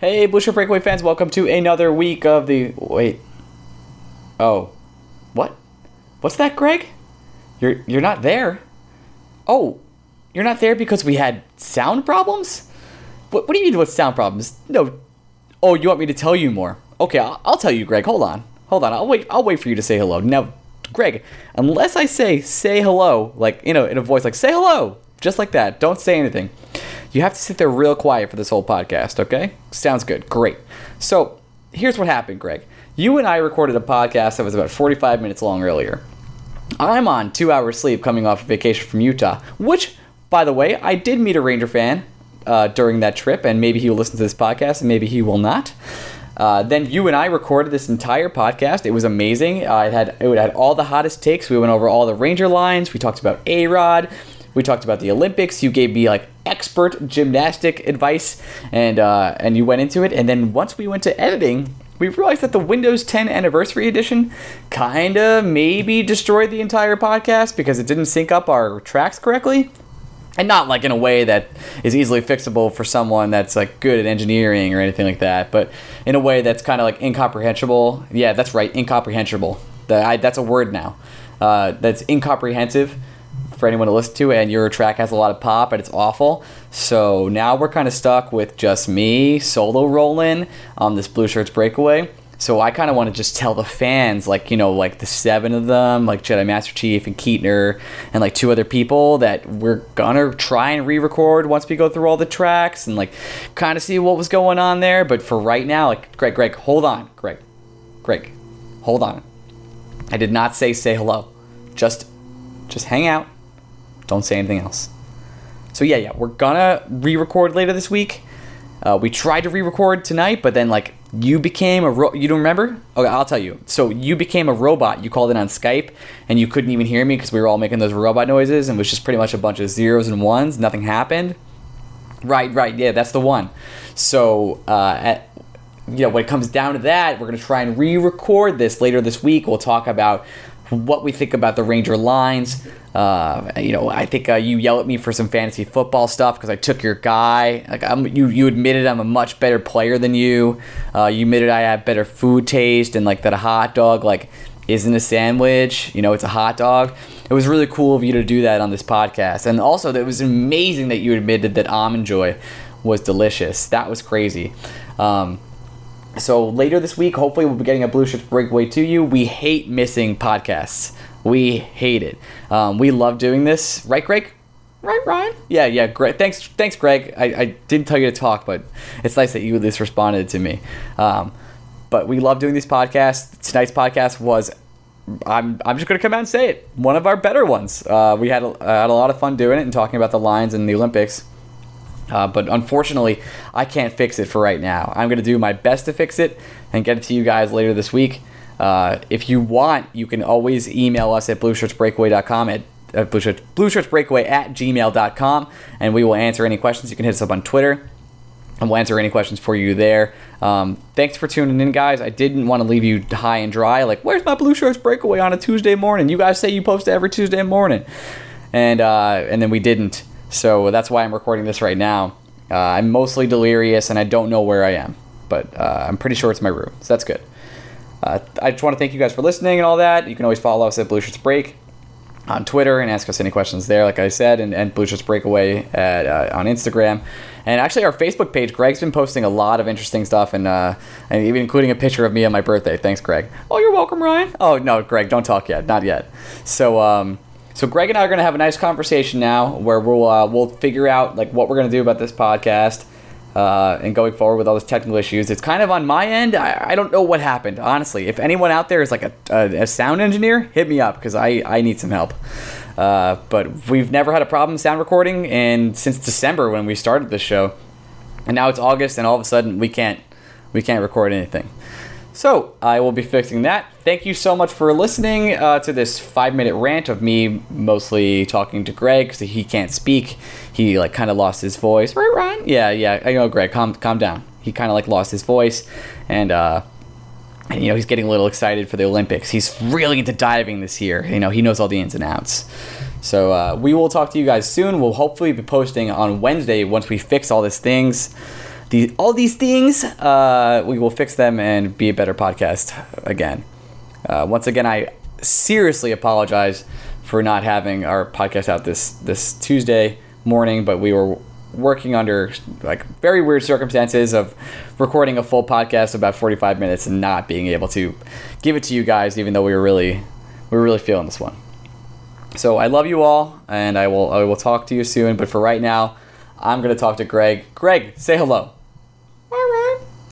Hey, Blue Shirt Breakaway fans, welcome to another week of the. Wait. Oh. What? What's that, Greg? You're you're not there. Oh, you're not there because we had sound problems. What What do you mean with sound problems? No. Oh, you want me to tell you more? Okay, I'll, I'll tell you, Greg. Hold on, hold on. I'll wait. I'll wait for you to say hello. Now, Greg, unless I say say hello, like you know, in a voice like say hello, just like that. Don't say anything. You have to sit there real quiet for this whole podcast, okay? Sounds good. Great. So, here's what happened, Greg. You and I recorded a podcast that was about 45 minutes long earlier. I'm on two hours sleep coming off vacation from Utah, which, by the way, I did meet a Ranger fan uh, during that trip, and maybe he will listen to this podcast and maybe he will not. Uh, then you and I recorded this entire podcast. It was amazing. Uh, it had it had all the hottest takes. We went over all the Ranger lines. We talked about A Rod. We talked about the Olympics. You gave me like expert gymnastic advice, and uh, and you went into it. And then once we went to editing, we realized that the Windows 10 Anniversary Edition kind of maybe destroyed the entire podcast because it didn't sync up our tracks correctly. And not like in a way that is easily fixable for someone that's like good at engineering or anything like that, but in a way that's kind of like incomprehensible. Yeah, that's right, incomprehensible. That I, that's a word now. Uh, that's incomprehensive for anyone to listen to, and your track has a lot of pop, and it's awful. So now we're kind of stuck with just me solo rolling on this Blue Shirts Breakaway. So I kind of want to just tell the fans, like you know, like the seven of them, like Jedi Master Chief and Keatner, and like two other people, that we're gonna try and re-record once we go through all the tracks and like kind of see what was going on there. But for right now, like Greg, Greg, hold on, Greg, Greg, hold on. I did not say say hello. Just, just hang out don't say anything else. So yeah, yeah, we're gonna re-record later this week. Uh, we tried to re-record tonight, but then like you became a ro- you don't remember? Okay, I'll tell you. So you became a robot. You called it on Skype, and you couldn't even hear me because we were all making those robot noises, and it was just pretty much a bunch of zeros and ones. Nothing happened. Right, right, yeah, that's the one. So uh, at, you know when it comes down to that, we're gonna try and re-record this later this week. We'll talk about what we think about the Ranger lines. Uh, you know, I think uh, you yell at me for some fantasy football stuff because I took your guy. Like I'm, you, you admitted I'm a much better player than you. Uh, you admitted I have better food taste and like that a hot dog like isn't a sandwich. You know, it's a hot dog. It was really cool of you to do that on this podcast, and also it was amazing that you admitted that almond joy was delicious. That was crazy. Um, so later this week, hopefully, we'll be getting a Blue Shirts breakaway to you. We hate missing podcasts. We hate it. Um, we love doing this, right, Greg? Right, Ryan? Yeah, yeah, Greg. Thanks, thanks, Greg. I, I didn't tell you to talk, but it's nice that you at least responded to me. Um, but we love doing these podcasts. Tonight's podcast was I'm, I'm just going to come out and say it. One of our better ones. Uh, we had a, had a lot of fun doing it and talking about the lines and the Olympics. Uh, but unfortunately, I can't fix it for right now. I'm going to do my best to fix it and get it to you guys later this week. Uh, if you want, you can always email us at blueshirtsbreakaway.com at uh, blue, shirts, blueshirtsbreakaway at gmail.com and we will answer any questions. You can hit us up on Twitter and we'll answer any questions for you there. Um, thanks for tuning in, guys. I didn't want to leave you high and dry. Like, where's my Blue Shirts Breakaway on a Tuesday morning? You guys say you post every Tuesday morning. And, uh, and then we didn't. So that's why I'm recording this right now. Uh, I'm mostly delirious and I don't know where I am, but uh, I'm pretty sure it's my room, so that's good. Uh, I just want to thank you guys for listening and all that. You can always follow us at Blue Shirts Break on Twitter and ask us any questions there, like I said, and, and Blue Shirts Breakaway at, uh, on Instagram. And actually, our Facebook page, Greg's been posting a lot of interesting stuff, and, uh, and even including a picture of me on my birthday. Thanks, Greg. Oh, you're welcome, Ryan. Oh no, Greg, don't talk yet, not yet. So. Um, so Greg and I are going to have a nice conversation now, where we'll uh, we'll figure out like what we're going to do about this podcast, uh, and going forward with all these technical issues. It's kind of on my end. I, I don't know what happened, honestly. If anyone out there is like a, a, a sound engineer, hit me up because I, I need some help. Uh, but we've never had a problem sound recording, and since December when we started this show, and now it's August, and all of a sudden we can't we can't record anything. So I will be fixing that. Thank you so much for listening uh, to this five minute rant of me mostly talking to Greg because he can't speak. He like kind of lost his voice. Right, Ryan? Yeah, yeah. I know, Greg. Calm, calm down. He kind of like lost his voice, and uh, and, you know he's getting a little excited for the Olympics. He's really into diving this year. You know he knows all the ins and outs. So uh, we will talk to you guys soon. We'll hopefully be posting on Wednesday once we fix all these things. The all these things, uh, we will fix them and be a better podcast again. Uh, once again, I seriously apologize for not having our podcast out this this Tuesday morning, but we were working under like very weird circumstances of recording a full podcast about 45 minutes and not being able to give it to you guys even though we were really we were really feeling this one. So I love you all and I will I will talk to you soon, but for right now, I'm going to talk to Greg. Greg, say hello.